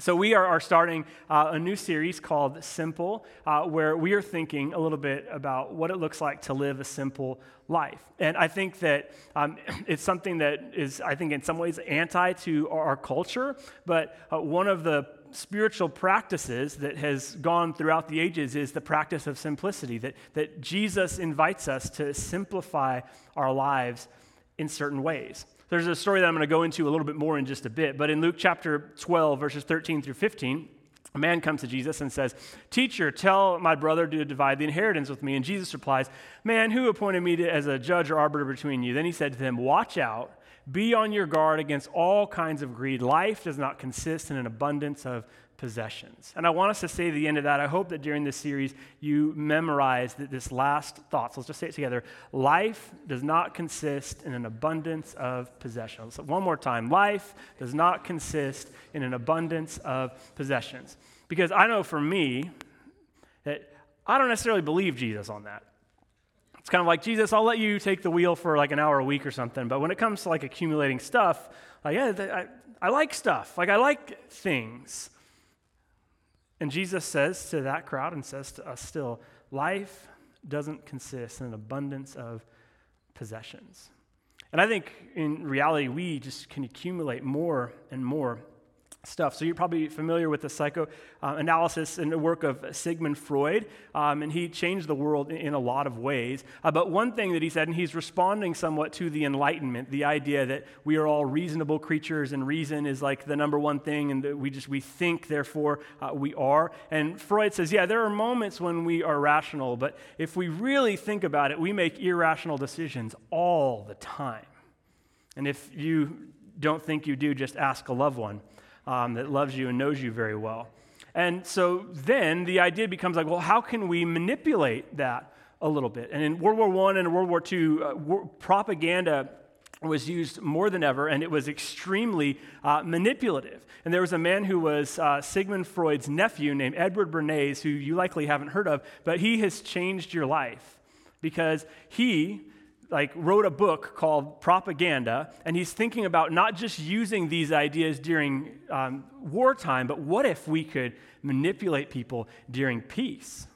So, we are, are starting uh, a new series called Simple, uh, where we are thinking a little bit about what it looks like to live a simple life. And I think that um, it's something that is, I think, in some ways anti to our, our culture, but uh, one of the spiritual practices that has gone throughout the ages is the practice of simplicity, that, that Jesus invites us to simplify our lives in certain ways. There's a story that I'm going to go into a little bit more in just a bit, but in Luke chapter 12, verses 13 through 15, a man comes to Jesus and says, Teacher, tell my brother to divide the inheritance with me. And Jesus replies, Man, who appointed me to, as a judge or arbiter between you? Then he said to them, Watch out, be on your guard against all kinds of greed. Life does not consist in an abundance of possessions. And I want us to say the end of that, I hope that during this series you memorize this last thought. So let's just say it together. Life does not consist in an abundance of possessions. So one more time. Life does not consist in an abundance of possessions. Because I know for me that I don't necessarily believe Jesus on that. It's kind of like, Jesus, I'll let you take the wheel for like an hour a week or something. But when it comes to like accumulating stuff, like, yeah, I, I like stuff. Like, I like things. And Jesus says to that crowd and says to us still, life doesn't consist in an abundance of possessions. And I think in reality, we just can accumulate more and more stuff. So you're probably familiar with the psychoanalysis uh, and the work of Sigmund Freud, um, and he changed the world in, a lot of ways. Uh, but one thing that he said, and he's responding somewhat to the Enlightenment, the idea that we are all reasonable creatures, and reason is like the number one thing, and that we just we think, therefore uh, we are. And Freud says, yeah, there are moments when we are rational, but if we really think about it, we make irrational decisions all the time. And if you don't think you do, just ask a loved one um, that loves you and knows you very well. And so then the idea becomes like, well, how can we manipulate that a little bit? And in World War I and World War II, uh, war, propaganda was used more than ever, and it was extremely uh, manipulative. And there was a man who was uh, Sigmund Freud's nephew named Edward Bernays, who you likely haven't heard of, but he has changed your life because he like wrote a book called propaganda and he's thinking about not just using these ideas during um, wartime but what if we could manipulate people during peace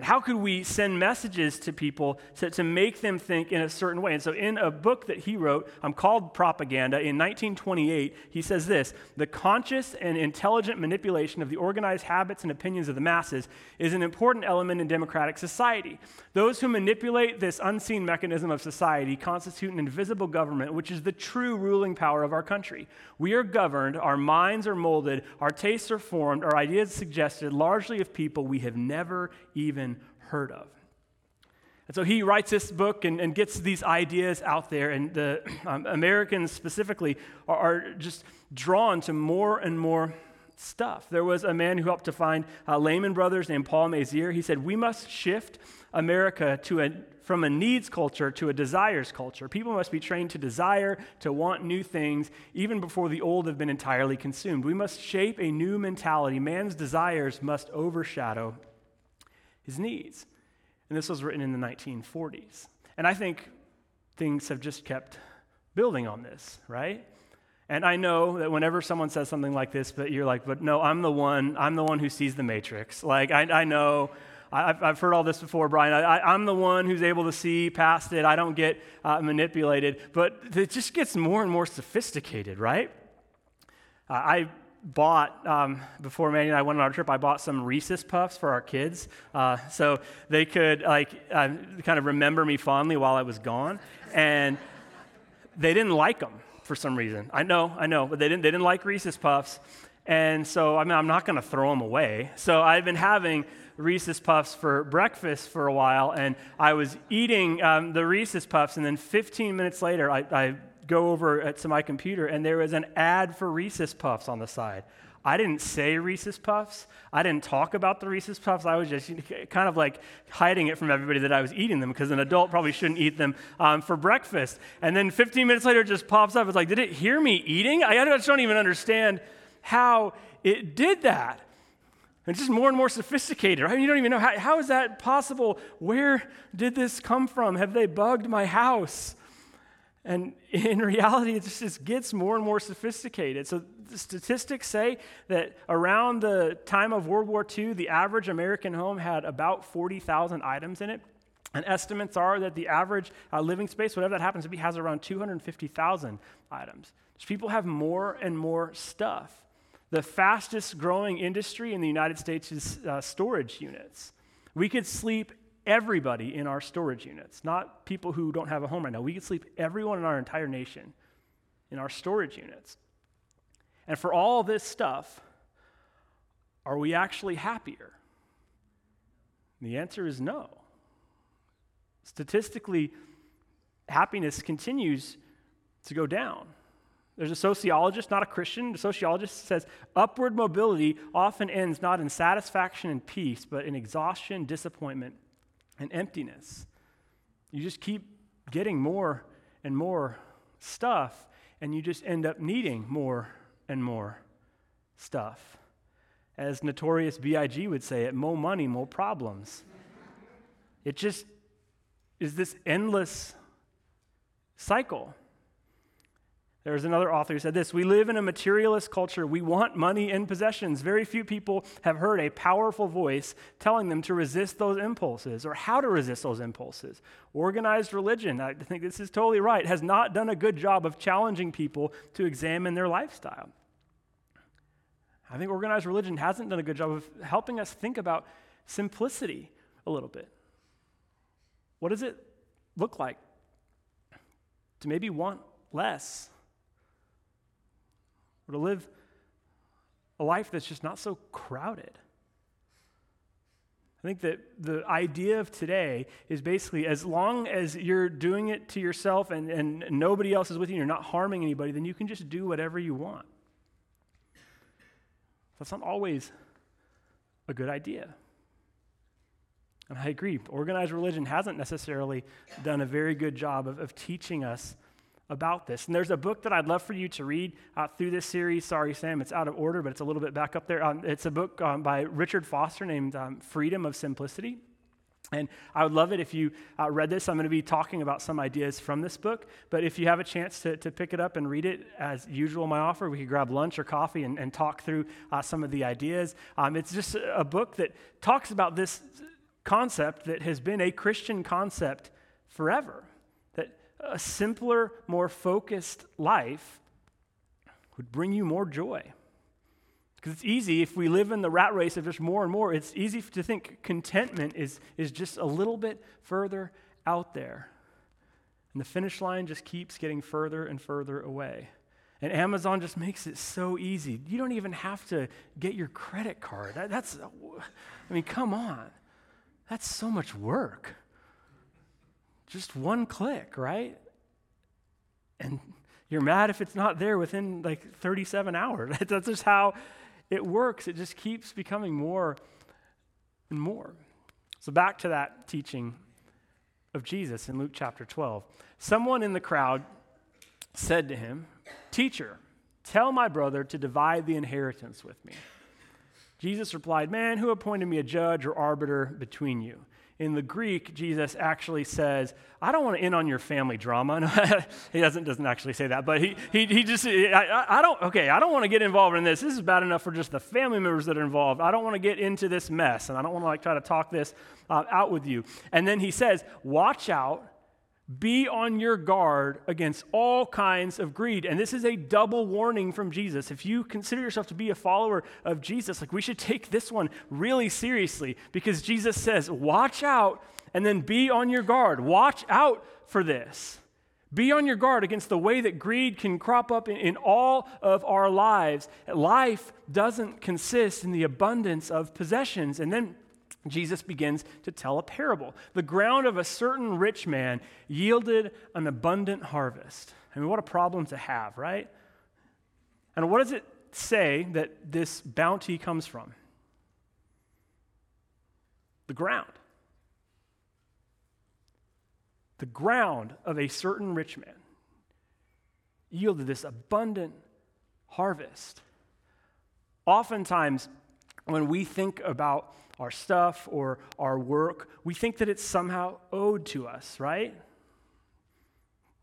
and how could we send messages to people to, to make them think in a certain way? And so, in a book that he wrote um, called Propaganda in 1928, he says this The conscious and intelligent manipulation of the organized habits and opinions of the masses is an important element in democratic society. Those who manipulate this unseen mechanism of society constitute an invisible government, which is the true ruling power of our country. We are governed, our minds are molded, our tastes are formed, our ideas suggested largely of people we have never even heard of. And so he writes this book and, and gets these ideas out there, and the um, Americans specifically are, are, just drawn to more and more stuff. There was a man who helped to find uh, Lehman Brothers named Paul Mazur. He said, We must shift America to a, from a needs culture to a desires culture. People must be trained to desire, to want new things, even before the old have been entirely consumed. We must shape a new mentality. Man's desires must overshadow his needs. And this was written in the 1940s. And I think things have just kept building on this, right? And I know that whenever someone says something like this, but you're like, but no, I'm the one, I'm the one who sees the matrix. Like, I, I know, I've, I've heard all this before, Brian. I, am the one who's able to see past it. I don't get uh, manipulated. But it just gets more and more sophisticated, right? Uh, I bought, um, before Manny and I went on our trip, I bought some Reese's Puffs for our kids uh, so they could like uh, kind of remember me fondly while I was gone. And they didn't like them for some reason. I know, I know, but they didn't, they didn't like Reese's Puffs. And so, I mean, I'm not going to throw them away. So I've been having Reese's Puffs for breakfast for a while, and I was eating um, the Reese's Puffs, and then 15 minutes later, I, I go over to my computer and there was an ad for Reese's Puffs on the side. I didn't say Reese's Puffs. I didn't talk about the Reese's Puffs. I was just kind of like hiding it from everybody that I was eating them because an adult probably shouldn't eat them um, for breakfast. And then 15 minutes later, it just pops up. It's like, did it hear me eating? I just don't even understand how it did that. It's just more and more sophisticated, right? You don't even know how, how is that possible? Where did this come from? Have they bugged my house? And in reality, it just gets more and more sophisticated. So, the statistics say that around the time of World War II, the average American home had about 40,000 items in it. And estimates are that the average uh, living space, whatever that happens to be, has around 250,000 items. So people have more and more stuff. The fastest growing industry in the United States is uh, storage units. We could sleep everybody in our storage units, not people who don't have a home right now. We could sleep everyone in our entire nation in our storage units. And for all this stuff, are we actually happier? The answer is no. Statistically, happiness continues to go down. There's a sociologist, not a Christian, the sociologist says upward mobility often ends not in satisfaction and peace, but in exhaustion, disappointment, and emptiness. You just keep getting more and more stuff, and you just end up needing more and more stuff. As Notorious B.I.G. would say it, more money, more problems. It just is this endless cycle. There's another author who said this We live in a materialist culture. We want money and possessions. Very few people have heard a powerful voice telling them to resist those impulses or how to resist those impulses. Organized religion, I think this is totally right, has not done a good job of challenging people to examine their lifestyle. I think organized religion hasn't done a good job of helping us think about simplicity a little bit. What does it look like to maybe want less? Or to live a life that's just not so crowded. I think that the idea of today is basically as long as you're doing it to yourself and, and nobody else is with you, and you're not harming anybody, then you can just do whatever you want. That's not always a good idea. And I agree, organized religion hasn't necessarily done a very good job of, of teaching us about this. And there's a book that I'd love for you to read uh, through this series. Sorry, Sam, it's out of order, but it's a little bit back up there. Um, it's a book um, by Richard Foster named um, Freedom of Simplicity. And I would love it if you uh, read this. I'm going to be talking about some ideas from this book. But if you have a chance to, to pick it up and read it, as usual, my offer, we could grab lunch or coffee and, and talk through uh, some of the ideas. Um, it's just a book that talks about this concept that has been a Christian concept forever a simpler, more focused life would bring you more joy. Because it's easy, if we live in the rat race of just more and more, it's easy to think contentment is, is just a little bit further out there. And the finish line just keeps getting further and further away. And Amazon just makes it so easy. You don't even have to get your credit card. That, that's, I mean, come on. That's so much work. Just one click, right? And you're mad if it's not there within like 37 hours. That's just how it works. It just keeps becoming more and more. So, back to that teaching of Jesus in Luke chapter 12. Someone in the crowd said to him, Teacher, tell my brother to divide the inheritance with me. Jesus replied, Man, who appointed me a judge or arbiter between you? In the Greek, Jesus actually says, I don't want to in on your family drama. he doesn't, doesn't actually say that, but he, he, he just, I, I don't, okay, I don't want to get involved in this. This is bad enough for just the family members that are involved. I don't want to get into this mess, and I don't want to like try to talk this uh, out with you. And then he says, watch out be on your guard against all kinds of greed. And this is a double warning from Jesus. If you consider yourself to be a follower of Jesus, like we should take this one really seriously because Jesus says, watch out and then be on your guard. Watch out for this. Be on your guard against the way that greed can crop up in, in, all of our lives. Life doesn't consist in the abundance of possessions. And then Jesus begins to tell a parable. The ground of a certain rich man yielded an abundant harvest. I mean, what a problem to have, right? And what does it say that this bounty comes from? The ground. The ground of a certain rich man yielded this abundant harvest. Oftentimes, when we think about our stuff or our work, we think that it's somehow owed to us, right?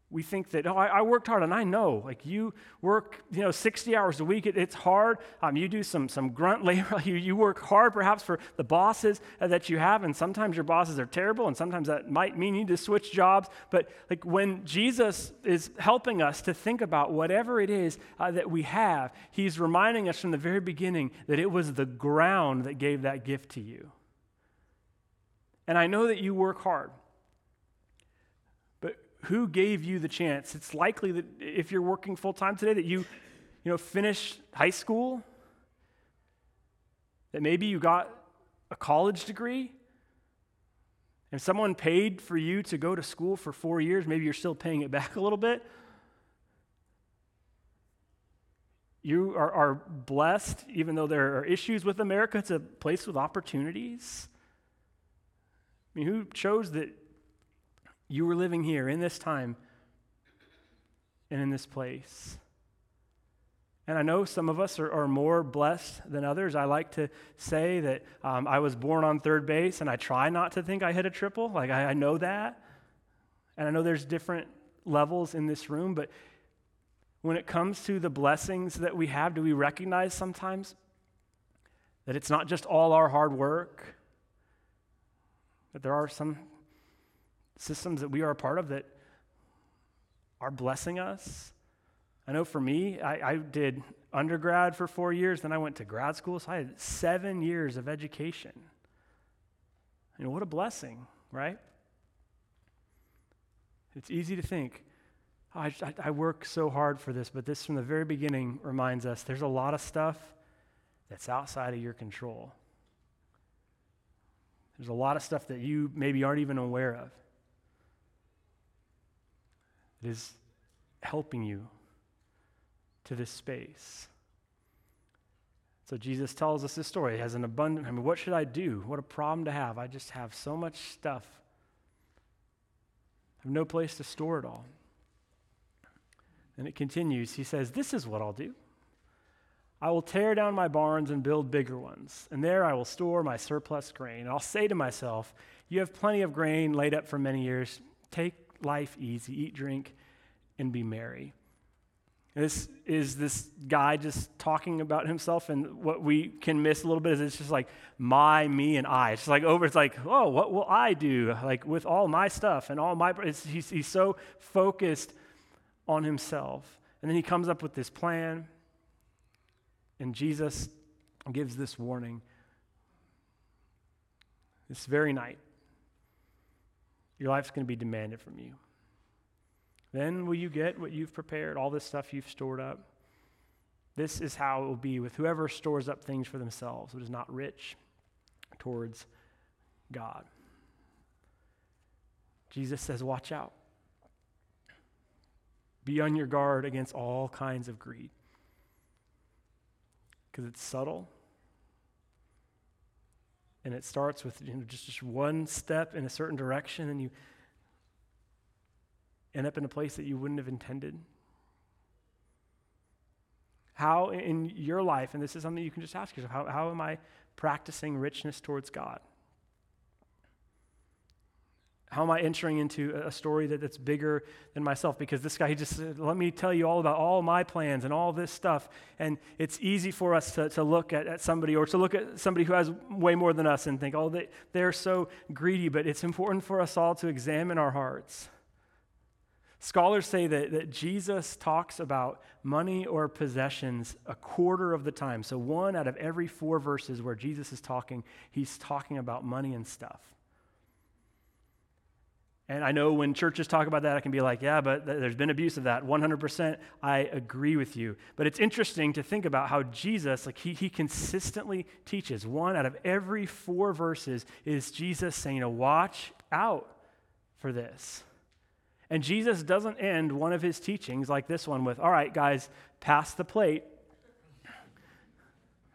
We think that, oh, I, I, worked hard, and I know, like you work, you know, 60 hours a week. It, it's hard. Um, you do some, some grunt labor. You, you work hard, perhaps, for the bosses that you have, and sometimes your bosses are terrible, and sometimes that might mean you need to switch jobs. But like when Jesus is helping us to think about whatever it is uh, that we have, he's reminding us from the very beginning that it was the ground that gave that gift to you. And I know that you work hard who gave you the chance? It's likely that if you're working full time today, that you, you know, finished high school, that maybe you got a college degree, and someone paid for you to go to school for four years. Maybe you're still paying it back a little bit. You are, are blessed, even though there are issues with America. It's a place with opportunities. I mean, who chose that you were living here in this time and in this place. And I know some of us are, are more blessed than others. I like to say that um, I was born on third base, and I try not to think I hit a triple. Like, I, I know that. And I know there's different levels in this room, but when it comes to the blessings that we have, do we recognize sometimes that it's not just all our hard work? That there are some systems that we are a part of that are blessing us. I know for me, I, I, did undergrad for four years, then I went to grad school, so I had seven years of education. You know, what a blessing, right? It's easy to think, oh, I, I work so hard for this, but this from the very beginning reminds us there's a lot of stuff that's outside of your control. There's a lot of stuff that you maybe aren't even aware of. It is helping you to this space. So Jesus tells us this story. He has an abundant, I mean, what should I do? What a problem to have. I just have so much stuff. I have no place to store it all. And it continues. He says, This is what I'll do. I will tear down my barns and build bigger ones, and there I will store my surplus grain. And I'll say to myself, You have plenty of grain laid up for many years. Take life easy, eat, drink, and be merry. This is this guy just talking about himself, and what we can miss a little bit is it's just like my, me, and I. It's just like over. It's like, oh, what will I do? Like with all my stuff and all my. He's, he's so focused on himself, and then he comes up with this plan, and Jesus gives this warning. This very night, your life's going to be demanded from you. Then will you get what you've prepared, all this stuff you've stored up. This is how it will be with whoever stores up things for themselves, but is not rich towards God. Jesus says, Watch out. Be on your guard against all kinds of greed. Because it's subtle and it starts with you know, just, just one step in a certain direction, and you end up in a place that you wouldn't have intended. How in your life, and this is something you can just ask yourself, how, how am I practicing richness towards God? How am I entering into a story that, that's bigger than myself? Because this guy, he just said, let me tell you all about all my plans and all this stuff. And it's easy for us to, to look at, at somebody or to look at somebody who has way more than us and think, oh, they, they're so greedy. But it's important for us all to examine our hearts. Scholars say that, that Jesus talks about money or possessions a quarter of the time. So, one out of every four verses where Jesus is talking, he's talking about money and stuff. And I know when churches talk about that, I can be like, yeah, but there's been abuse of that. 100%, I agree with you. But it's interesting to think about how Jesus, like, he, he consistently teaches. One out of every four verses is Jesus saying, know, watch out for this. And Jesus doesn't end one of his teachings like this one with, all right, guys, pass the plate.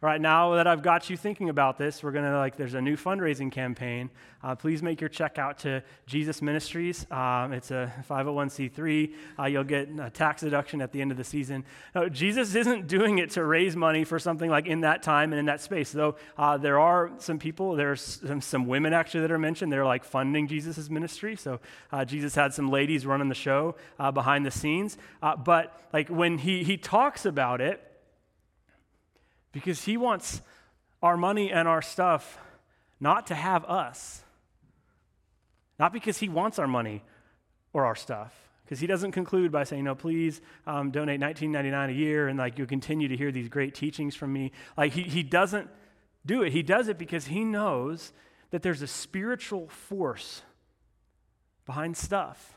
All right, now that I've got you thinking about this, we're going to, like, there's a new fundraising campaign. Uh, please make your check out to Jesus Ministries. Um, it's a 501c3. Uh, you'll get a tax deduction at the end of the season. Now, Jesus isn't doing it to raise money for something like in that time and in that space, though uh, there are some people, there's some, some, women actually that are mentioned. They're like funding Jesus' ministry. So uh, Jesus had some ladies running the show uh, behind the scenes. Uh, but, like, when he, he talks about it, because he wants our money and our stuff not to have us. Not because he wants our money or our stuff. Because he doesn't conclude by saying, no, please um, donate $19.99 a year and like you'll continue to hear these great teachings from me. Like he, he doesn't do it. He does it because he knows that there's a spiritual force behind stuff.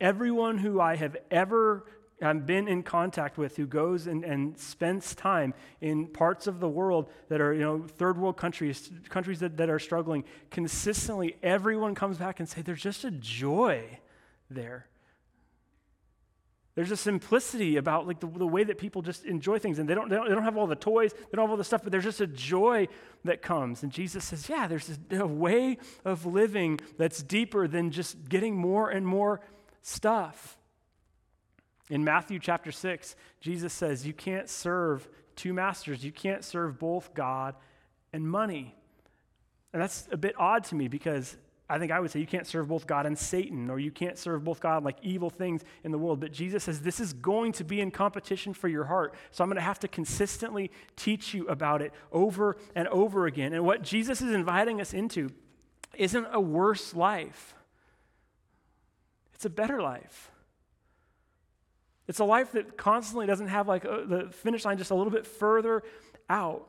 Everyone who I have ever I've been in contact with who goes and, and spends time in parts of the world that are, you know, third world countries, countries that, that are struggling, consistently everyone comes back and say, there's just a joy there. There's a simplicity about like the, the way that people just enjoy things, and they don't, they don't, they don't have all the toys, they don't have all the stuff, but there's just a joy that comes. And Jesus says, yeah, there's a, a way of living that's deeper than just getting more and more stuff. In Matthew chapter 6, Jesus says, You can't serve two masters. You can't serve both God and money. And that's a bit odd to me because I think I would say you can't serve both God and Satan, or you can't serve both God like evil things in the world. But Jesus says this is going to be in competition for your heart. So I'm going to have to consistently teach you about it over and over again. And what Jesus is inviting us into isn't a worse life, it's a better life. It's a life that constantly doesn't have like a, uh, the finish line just a little bit further out.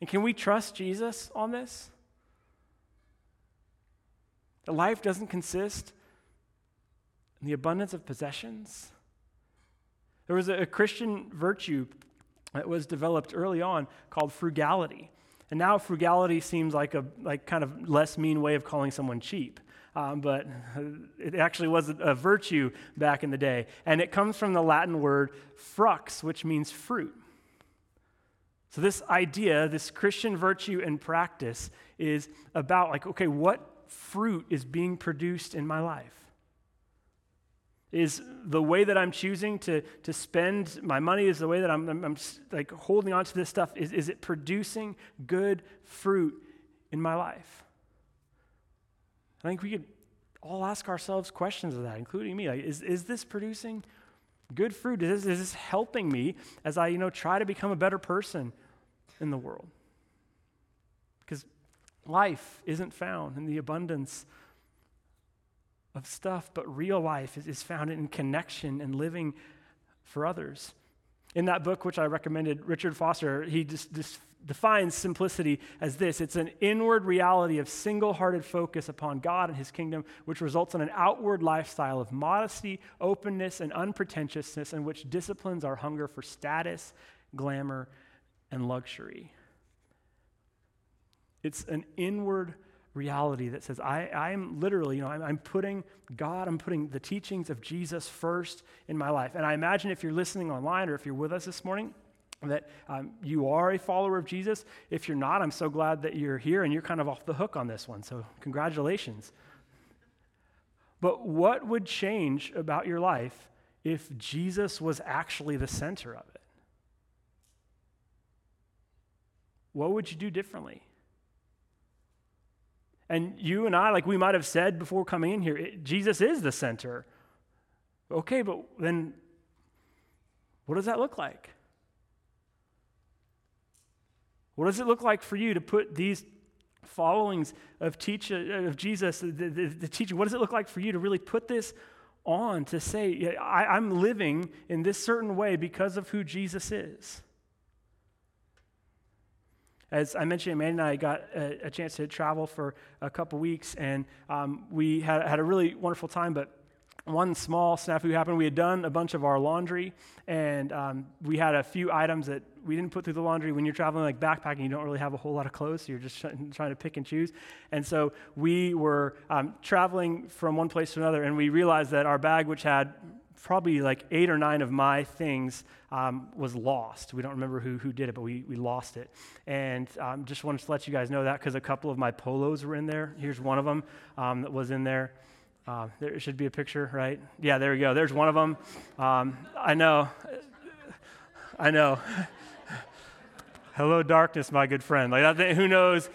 And can we trust Jesus on this? The life doesn't consist in the abundance of possessions. There was a, a Christian virtue that was developed early on called frugality. And now frugality seems like a like kind of less mean way of calling someone cheap um, but it actually was a virtue back in the day. And it comes from the Latin word frux, which means fruit. So, this idea, this Christian virtue and practice, is about like, okay, what fruit is being produced in my life? Is the way that I'm choosing to, to spend my money, is the way that I'm, I'm, I'm like holding on to this stuff, is, is it producing good fruit in my life? I think we could all ask ourselves questions of that, including me. Like, is, is this producing good fruit? Is this, is this helping me as I, you know, try to become a better person in the world? Because life isn't found in the abundance of stuff, but real life is, is found in connection and living for others. In that book, which I recommended, Richard Foster, he just, just defines simplicity as this it's an inward reality of single hearted focus upon God and His kingdom, which results in an outward lifestyle of modesty, openness, and unpretentiousness, and which disciplines our hunger for status, glamour, and luxury. It's an inward reality that says, I, I'm literally, you know, I'm, I'm, putting God, I'm putting the teachings of Jesus first in my life. And I imagine if you're listening online or if you're with us this morning, that um, you are a follower of Jesus. If you're not, I'm so glad that you're here and you're kind of off the hook on this one. So, congratulations. But what would change about your life if Jesus was actually the center of it? What would you do differently? And you and I, like we might have said before coming in here, it, Jesus is the center. Okay, but then what does that look like? What does it look like for you to put these followings of, teach, of Jesus, the, the, the teaching, what does it look like for you to really put this on to say, I, am living in this certain way because of who Jesus is? As I mentioned, Amanda and I got a, a chance to travel for a couple weeks, and um, we had, had a really wonderful time, but one small snafu happened. We had done a bunch of our laundry, and um, we had a few items that we didn't put through the laundry. When you're traveling like backpacking, you don't really have a whole lot of clothes, so you're just trying to pick and choose. And so we were um, traveling from one place to another, and we realized that our bag, which had probably like eight or nine of my things um, was lost. We don't remember who, who did it, but we, we lost it. And um, just wanted to let you guys know that because a couple of my polos were in there. Here's one of them um, that was in there. Uh, there should be a picture, right? Yeah, there we go. There's one of them. Um, I know. I know. Hello, darkness, my good friend. Like, who knows?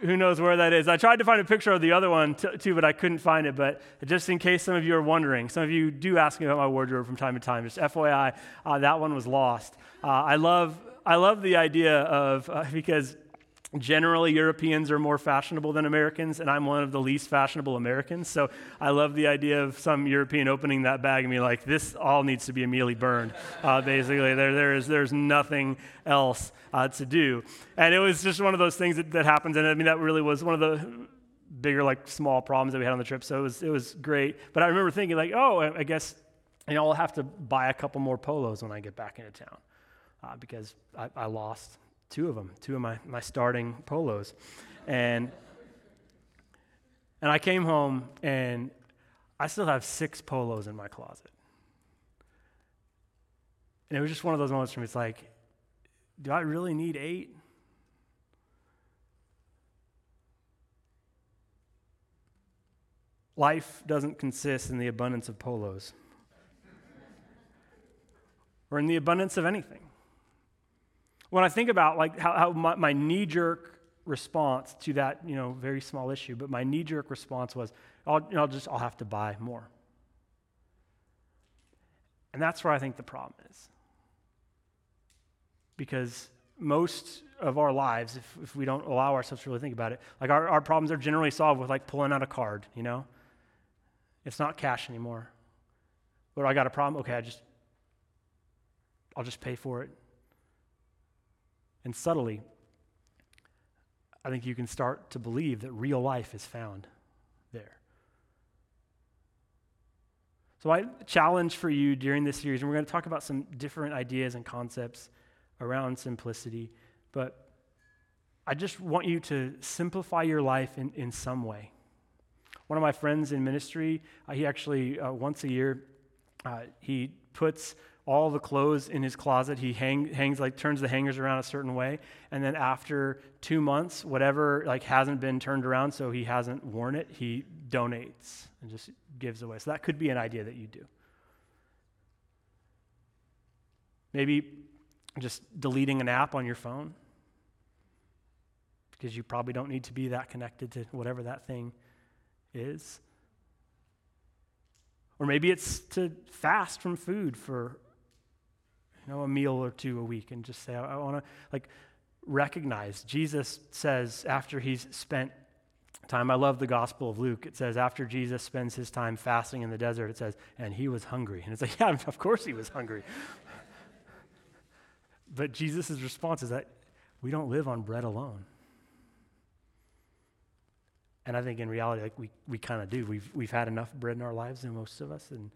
who knows where that is. I tried to find a picture of the other one t- too, but I couldn't find it. But just in case some of you are wondering, some of you do ask me about my wardrobe from time to time. Just FYI, uh, that one was lost. Uh, I love I love the idea of uh, because Generally, Europeans are more fashionable than Americans, and I'm one of the least fashionable Americans. So I love the idea of some European opening that bag and be like, this all needs to be immediately burned. Uh, basically, there, there is, there's nothing else uh, to do. And it was just one of those things that, that happens. And I mean, that really was one of the bigger, like, small problems that we had on the trip. So it was, it was great. But I remember thinking, like, oh, I guess, you know, I'll have to buy a couple more polos when I get back into town uh, because I, I lost two of them, two of my, my starting polos. And, and I came home and I still have six polos in my closet. And it was just one of those moments for me. It's like, do I really need eight? Life doesn't consist in the abundance of polos or in the abundance of anything. When I think about like how, how my, my knee jerk response to that, you know, very small issue, but my knee jerk response was, I'll, you know, I'll just, I'll have to buy more. And that's where I think the problem is. Because most of our lives, if, if we don't allow ourselves to really think about it, like our, our problems are generally solved with like pulling out a card, you know? It's not cash anymore. But I got a problem, okay, I just, I'll just pay for it and subtly, I think you can start to believe that real life is found there. So, I challenge for you during this series, and we're going to talk about some different ideas and concepts around simplicity, but I just want you to simplify your life in, in some way. One of my friends in ministry, uh, he actually, uh, once a year, uh, he puts all the clothes in his closet. He hang, hangs like turns the hangers around a certain way, and then after two months, whatever like hasn't been turned around, so he hasn't worn it, he donates and just gives away. So that could be an idea that you do. Maybe just deleting an app on your phone because you probably don't need to be that connected to whatever that thing is. Or maybe it's to fast from food for know, a meal or two a week and just say, I, I want to, like, recognize. Jesus says after he's spent time, I love the Gospel of Luke. It says, after Jesus spends his time fasting in the desert, it says, and he was hungry. And it's like, yeah, of course he was hungry. but Jesus' response is that we don't live on bread alone. And I think in reality, like we, we kind of do. We've, we've had enough bread in our lives, and most of us, and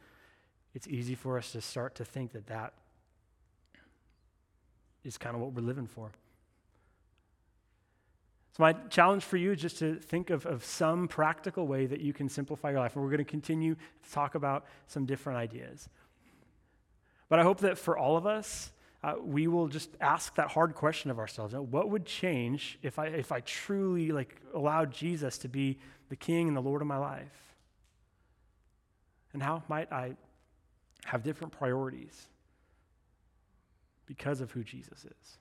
it's easy for us to start to think that that is kind of what we're living for. So, my challenge for you is just to think of, of some practical way that you can simplify your life. And we're going to continue to talk about some different ideas. But I hope that for all of us, uh, we will just ask that hard question of ourselves what would change if I, if I truly like allowed jesus to be the king and the lord of my life and how might i have different priorities because of who Jesus is.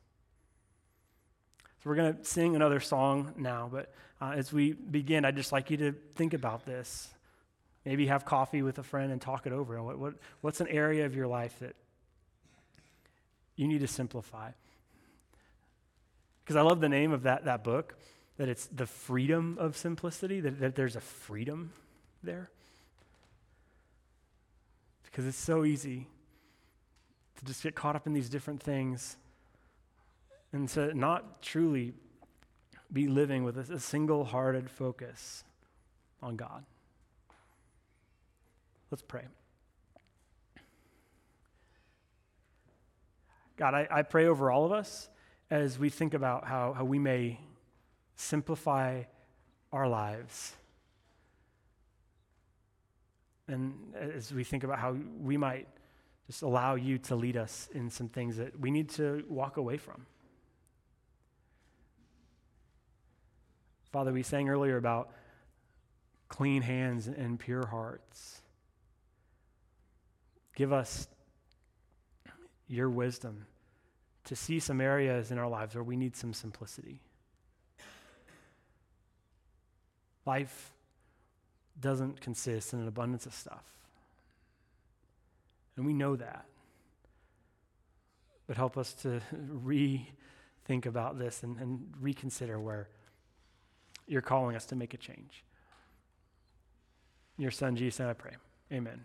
So we're going to sing another song now, but uh, as we begin, I'd just like you to think about this. Maybe have coffee with a friend and talk it over. What, what, what's an area of your life that you need to simplify? Because I love the name of that, that book, that it's the freedom of simplicity, that, that there's a freedom there. Because it's so easy to just get caught up in these different things and to not truly be living with a, a single hearted focus on God. Let's pray. God, I, I pray over all of us as we think about how, how we may simplify our lives And as we think about how we might just allow you to lead us in some things that we need to walk away from. Father, we sang earlier about clean hands and pure hearts. Give us your wisdom to see some areas in our lives where we need some simplicity. Life doesn't consist in an abundance of stuff. And we know that. But help us to rethink about this and, and reconsider where you're calling us to make a change. Your son, Jesus, I pray. Amen.